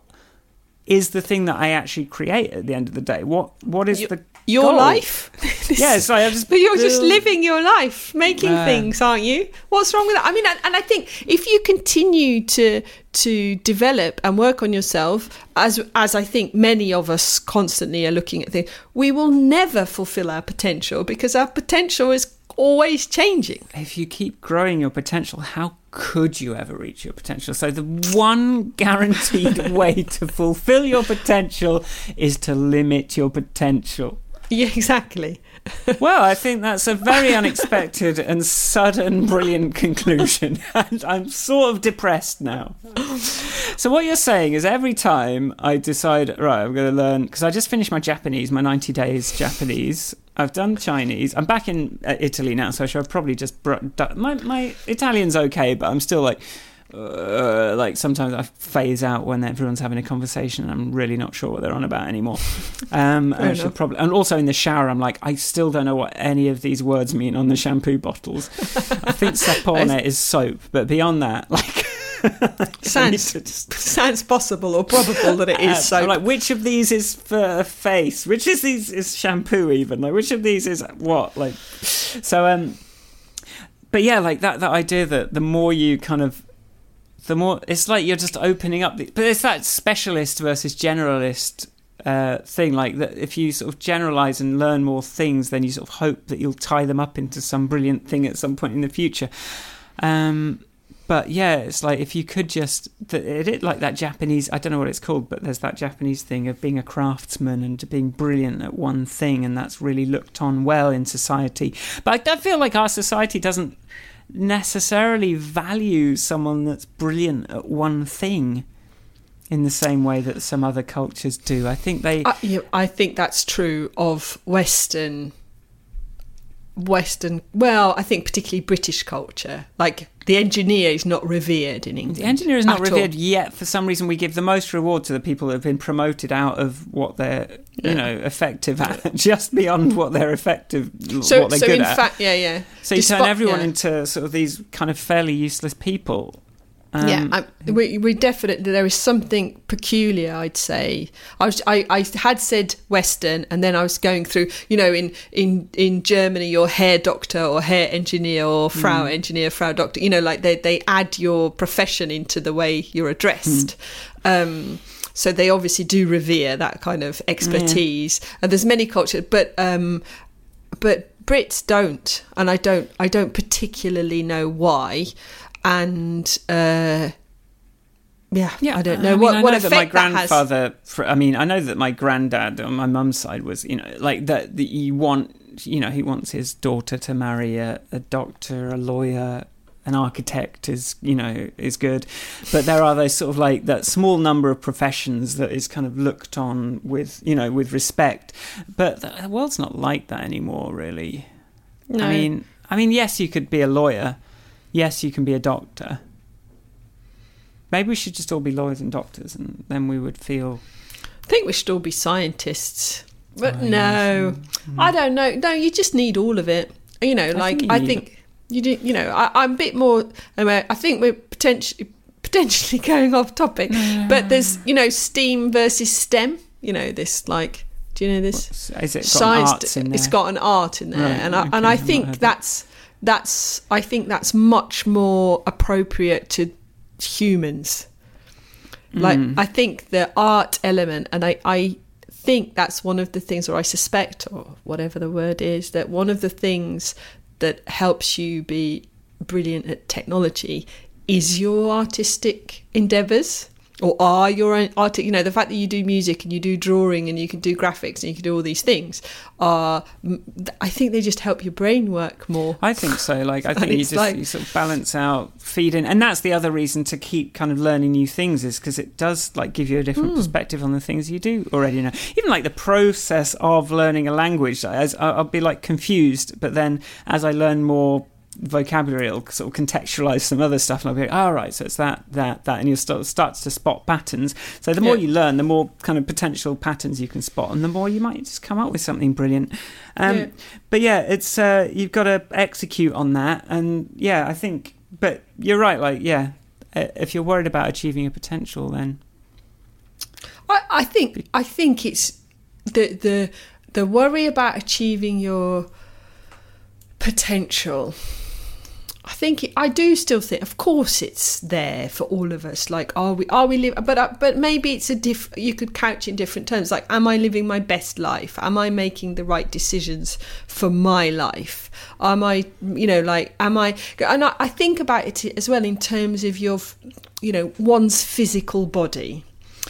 [SPEAKER 1] is the thing that I actually create at the end of the day? What What is
[SPEAKER 2] You-
[SPEAKER 1] the
[SPEAKER 2] your
[SPEAKER 1] goal?
[SPEAKER 2] life <laughs> <laughs>
[SPEAKER 1] Yeah, it's I just
[SPEAKER 2] But you're just living your life, making
[SPEAKER 1] Uh.
[SPEAKER 2] things, aren't you? What's wrong with that? I mean, and, and I think if you continue to to develop and work on yourself, as as I think many of us constantly are looking at things, we will never fulfill our potential because our potential is always changing.
[SPEAKER 1] if you keep growing your potential, how could you ever reach your potential? So the one guaranteed <laughs> way to fulfill your potential is to limit your potential.
[SPEAKER 2] Yeah, exactly. <laughs>
[SPEAKER 1] Well, I think that's a very unexpected and sudden brilliant conclusion. <laughs> And I'm sort of depressed now. So what you're saying is every time I decide, right, I'm going to learn because I just finished my Japanese, my 90 days Japanese. I've done Chinese. I'm back in uh, Italy now, so I should probably just br- my my Italian's okay, but I'm still like uh, like sometimes I phase out when everyone's having a conversation and I'm really not sure what they're on about anymore. <laughs> Um, and I should probably and also in the shower I'm like I still don't know what any of these words mean on the shampoo bottles. I think <laughs> sapone is soap, but beyond that, like <laughs>
[SPEAKER 2] Sounds
[SPEAKER 1] just-
[SPEAKER 2] sounds possible or probable that it is so.
[SPEAKER 1] Like which of these is for a face? Which is these is shampoo even? Like which of these is what? Like so um but yeah, like that that idea that the more you kind of the more it's like you're just opening up the, but it's that specialist versus generalist uh, thing like that if you sort of generalize and learn more things then you sort of hope that you'll tie them up into some brilliant thing at some point in the future. Um, but yeah it's like if you could just it, it like that japanese i don't know what it's called but there's that japanese thing of being a craftsman and being brilliant at one thing and that's really looked on well in society. But i, I feel like our society doesn't necessarily value someone that's brilliant at one thing in the same way that some other cultures do. I think they.
[SPEAKER 2] I, I think that's true of Western, Western. Well, I think particularly British culture. Like the engineer is not revered in England.
[SPEAKER 1] the engineer is not
[SPEAKER 2] at all.
[SPEAKER 1] revered yet. For some reason, we give the most reward to the people that have been promoted out of what they're,
[SPEAKER 2] Yeah.
[SPEAKER 1] you know, effective at, <laughs> just beyond what they're effective,
[SPEAKER 2] So,
[SPEAKER 1] what they're
[SPEAKER 2] so
[SPEAKER 1] good
[SPEAKER 2] in
[SPEAKER 1] at.
[SPEAKER 2] fact, yeah, yeah.
[SPEAKER 1] so you turn everyone
[SPEAKER 2] yeah.
[SPEAKER 1] into sort of these kind of fairly useless people. Um,
[SPEAKER 2] yeah, I, we, we definitely there is something peculiar. I'd say I was I, I had said Western, and then I was going through. You know, in in in Germany, your Herr doctor or Herr engineer or Frau
[SPEAKER 1] Mm.
[SPEAKER 2] engineer, Frau doctor. You know, like they they add your profession into the way you're addressed.
[SPEAKER 1] Mm.
[SPEAKER 2] Um, so they obviously do revere that kind of expertise. And there's many cultures, but um, but Brits don't, and I don't. I don't particularly know why. And uh, yeah, I don't know
[SPEAKER 1] I mean,
[SPEAKER 2] what
[SPEAKER 1] I
[SPEAKER 2] what
[SPEAKER 1] know that
[SPEAKER 2] effect
[SPEAKER 1] my
[SPEAKER 2] that has.
[SPEAKER 1] grandfather. fr I mean, I know that my granddad on my mum's side was, you know, like that. that you want, you know, he wants his daughter to marry a, a doctor, a lawyer, an architect is, you know, is good. But there are those sort of like that small number of professions that is kind of looked on with, you know, with respect. But the world's not like that anymore, really.
[SPEAKER 2] No.
[SPEAKER 1] I mean, I mean, yes, you could be a lawyer. Yes, you can be a doctor. Maybe we should just all be lawyers and doctors, and then we would feel.
[SPEAKER 2] I think we should all be scientists. But no,
[SPEAKER 1] yes.
[SPEAKER 2] I don't know. No, you just need all of it. You know, like
[SPEAKER 1] think you
[SPEAKER 2] I think you do. You know, I, I'm a bit more. anyway, I think we're potentially potentially <laughs> going off topic, but there's you know STEAM versus STEM. You know this like. Do you know this?
[SPEAKER 1] Is it got
[SPEAKER 2] Science.
[SPEAKER 1] arts in there?
[SPEAKER 2] It's got an art in there,
[SPEAKER 1] Right,
[SPEAKER 2] and I,
[SPEAKER 1] okay,
[SPEAKER 2] and I think that's that's I think that's much more appropriate to humans. Like
[SPEAKER 1] Mm.
[SPEAKER 2] I think the art element, and I, I think that's one of the things, or I suspect, or whatever the word is, that one of the things that helps you be brilliant at technology is your artistic endeavors. Or are your own art? You know, the fact that you do music and you do drawing and you can do graphics and you can do all these things are, I think they just help your brain work more.
[SPEAKER 1] I think so. Like I <laughs> think you just
[SPEAKER 2] like-
[SPEAKER 1] you sort of balance out, feed in, and that's the other reason to keep kind of learning new things is because it does like give you a different
[SPEAKER 2] Hmm.
[SPEAKER 1] perspective on the things you do already know. Even like the process of learning a language, as I- I'll be like confused, but then as I learn more vocabulary, it'll sort of contextualize some other stuff, and I'll be like, oh right, so it's that, that, that, and you'll start start to spot patterns. So the more
[SPEAKER 2] Yeah.
[SPEAKER 1] you learn, the more kind of potential patterns you can spot, and the more you might just come up with something brilliant. Um,
[SPEAKER 2] Yeah.
[SPEAKER 1] but yeah, it's uh, you've got to execute on that, and yeah, I think. But you're right. Like, yeah, if you're worried about achieving a potential, then
[SPEAKER 2] I, I think I think it's the the the worry about achieving your potential. I think it, I do still think, of course, it's there for all of us. Like, are we are we living? But uh, but maybe it's a diff. You could couch in different terms. Like, am I living my best life? Am I making the right decisions for my life? Am I, you know, like, am I? And I, I think about it as well in terms of your, you know, one's physical body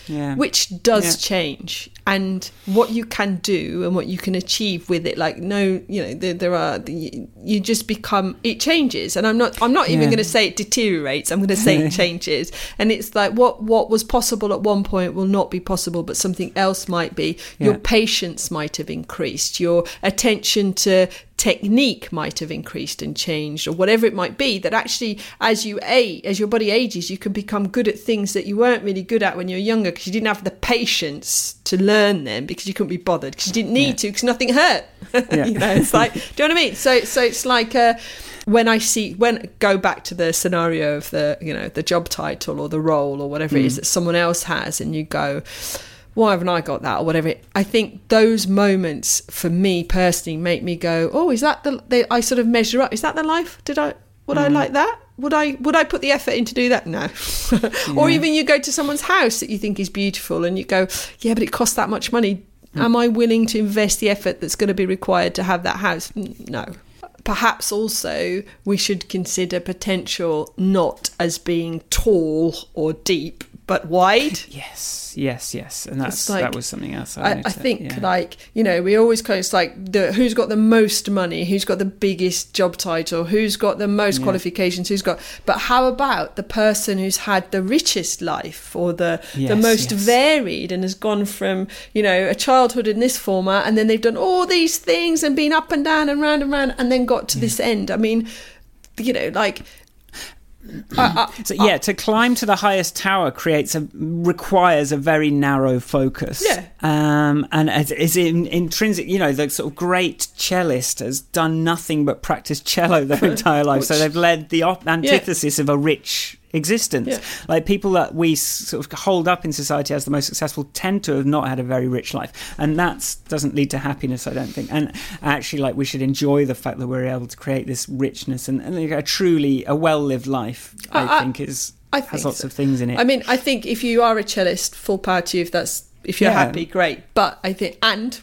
[SPEAKER 1] yeah,
[SPEAKER 2] which does
[SPEAKER 1] Yeah.
[SPEAKER 2] change and what you can do and what you can achieve with it like no you know there, there are you just become it changes. And i'm not i'm not even
[SPEAKER 1] Yeah.
[SPEAKER 2] going to say it deteriorates i'm going to say it <laughs> changes. And it's like what what was possible at one point will not be possible but something else might be. Your patience might have increased. Your attention to technique might have increased and changed or whatever it might be that actually as you age as your body ages you can become good at things that you weren't really good at when you were younger because you didn't have the patience to learn them because you couldn't be bothered because you didn't need
[SPEAKER 1] Yeah.
[SPEAKER 2] to because nothing hurt <laughs>
[SPEAKER 1] Yeah.
[SPEAKER 2] you know it's like do you know what i mean so so it's like uh when I see when go back to the scenario of the you know the job title or the role or whatever it is that someone else has, and you go, why haven't I got that or whatever? I think those moments for me personally make me go, oh, is that the? They, I sort of measure up. Is that the life? Did I? Would I mm. like that? Would I? Would I put the effort in to do that? No. <laughs> or even you go to someone's house that you think is beautiful, and you go, yeah, but it costs that much money. Mm. Am I willing to invest the effort that's going to be required to have that house? No. Perhaps also we should consider potential not as being tall or deep, but wide.
[SPEAKER 1] yes, yes, yes, and that's
[SPEAKER 2] like-
[SPEAKER 1] that was something else. I,
[SPEAKER 2] I, I think
[SPEAKER 1] yeah.
[SPEAKER 2] like you know we always kind of like the who's got the most money, who's got the biggest job title, who's got the most
[SPEAKER 1] Yeah.
[SPEAKER 2] qualifications, who's got. But how about the person who's had the richest life or the the most
[SPEAKER 1] yes.
[SPEAKER 2] varied and has gone from you know a childhood in this format and then they've done all these things and been up and down and round and round and then got to this end. I mean, you know, like. I, I,
[SPEAKER 1] So yeah, uh, to climb to the highest tower creates a requires a very narrow focus.
[SPEAKER 2] Yeah.
[SPEAKER 1] Um, and is, is in, intrinsic. You know, the sort of great cellist has done nothing but practice cello their <laughs> entire life, so they've led the op- antithesis of a rich existence.
[SPEAKER 2] Yeah.
[SPEAKER 1] Like people that we sort of hold up in society as the most successful tend to have not had a very rich life, and that doesn't lead to happiness, I don't think. And actually, like we should enjoy the fact that we're able to create this richness and, and like, a truly a well-lived life. I,
[SPEAKER 2] I- I-
[SPEAKER 1] think is
[SPEAKER 2] I
[SPEAKER 1] has lots
[SPEAKER 2] so.
[SPEAKER 1] of things in it.
[SPEAKER 2] I mean, I think if you are a cellist, full power to you. If that's if you're
[SPEAKER 1] Yeah.
[SPEAKER 2] happy, great. But I think and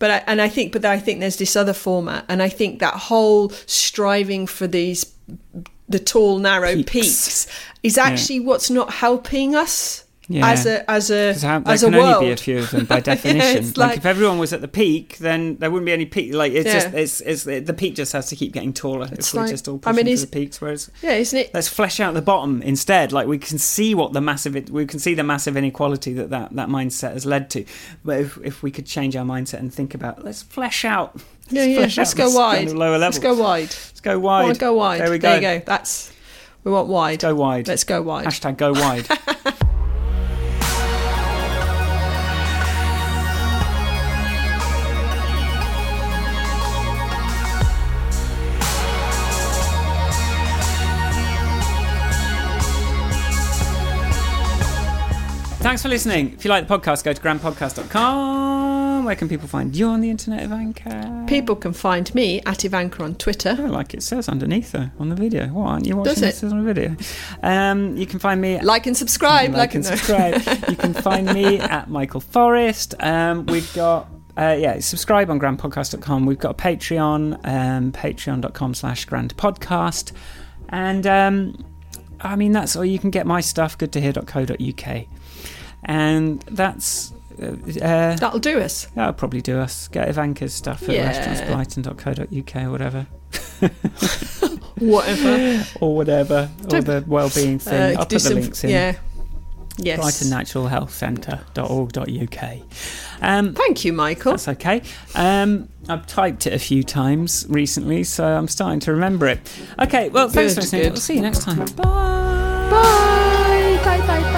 [SPEAKER 2] but I, and I think, but I think there's this other format, and I think that whole striving for these the tall, narrow
[SPEAKER 1] Peaks.
[SPEAKER 2] peaks, is actually what's not helping us
[SPEAKER 1] Yeah.
[SPEAKER 2] as a as a
[SPEAKER 1] how, there
[SPEAKER 2] as a
[SPEAKER 1] can
[SPEAKER 2] world.
[SPEAKER 1] only be a few of them by <laughs> definition.
[SPEAKER 2] it's
[SPEAKER 1] like,
[SPEAKER 2] like-
[SPEAKER 1] if everyone was at the peak, then there wouldn't be any peak. Like it's
[SPEAKER 2] Yeah.
[SPEAKER 1] just it's, it's the peak just has to keep getting taller
[SPEAKER 2] It's
[SPEAKER 1] if we're just all
[SPEAKER 2] I mean,
[SPEAKER 1] the peaks. Whereas
[SPEAKER 2] yeah, isn't it?
[SPEAKER 1] let's flesh out the bottom instead. Like we can see what the massive we can see the massive inequality that that, that mindset has led to. But if if we could change our mindset and think about let's flesh out.
[SPEAKER 2] Yeah, yeah. Let's go wide.
[SPEAKER 1] kind of lower level.
[SPEAKER 2] Let's go wide.
[SPEAKER 1] Let's go wide.
[SPEAKER 2] go wide.
[SPEAKER 1] There we
[SPEAKER 2] There
[SPEAKER 1] go.
[SPEAKER 2] you go. That's we want wide.
[SPEAKER 1] Go wide.
[SPEAKER 2] Let's go wide.
[SPEAKER 1] Hashtag go wide. <laughs> Thanks for listening. If you like the podcast, go to grandpodcast.com. Where can people find you on the internet, Ivanka?
[SPEAKER 2] People can find me at Ivanka on Twitter.
[SPEAKER 1] Oh, like it says underneath though on the video. What aren't you watching?
[SPEAKER 2] Does it?
[SPEAKER 1] This on the video. Um, you can find me
[SPEAKER 2] Like and subscribe.
[SPEAKER 1] like,
[SPEAKER 2] Like,
[SPEAKER 1] and
[SPEAKER 2] no.
[SPEAKER 1] subscribe. you can find me <laughs> at Michael Forrest. Um, we've got. Uh, yeah, subscribe on grandpodcast.com. We've got a Patreon, um, patreon.com slash grandpodcast. And um, I mean, that's all you can get my stuff, goodtohear.co.uk. And that's. Uh, uh,
[SPEAKER 2] That'll do us.
[SPEAKER 1] that'll probably do us. Get Ivanka's stuff at
[SPEAKER 2] Yeah.
[SPEAKER 1] restaurantsbrighton.co.uk or whatever. <laughs>
[SPEAKER 2] Whatever. <laughs>
[SPEAKER 1] Or whatever. Or the well-being thing.
[SPEAKER 2] Uh,
[SPEAKER 1] I'll put the links in.
[SPEAKER 2] Yeah. Yes.
[SPEAKER 1] Brighton Natural Health Centre.org.uk. Um,
[SPEAKER 2] Thank you, Michael.
[SPEAKER 1] that's okay. Um, I've typed it a few times recently, so I'm starting to remember it. Okay, well, thanks
[SPEAKER 2] Good,
[SPEAKER 1] for listening.
[SPEAKER 2] good.
[SPEAKER 1] We'll see you next time.
[SPEAKER 2] Bye. Bye. Bye. Bye.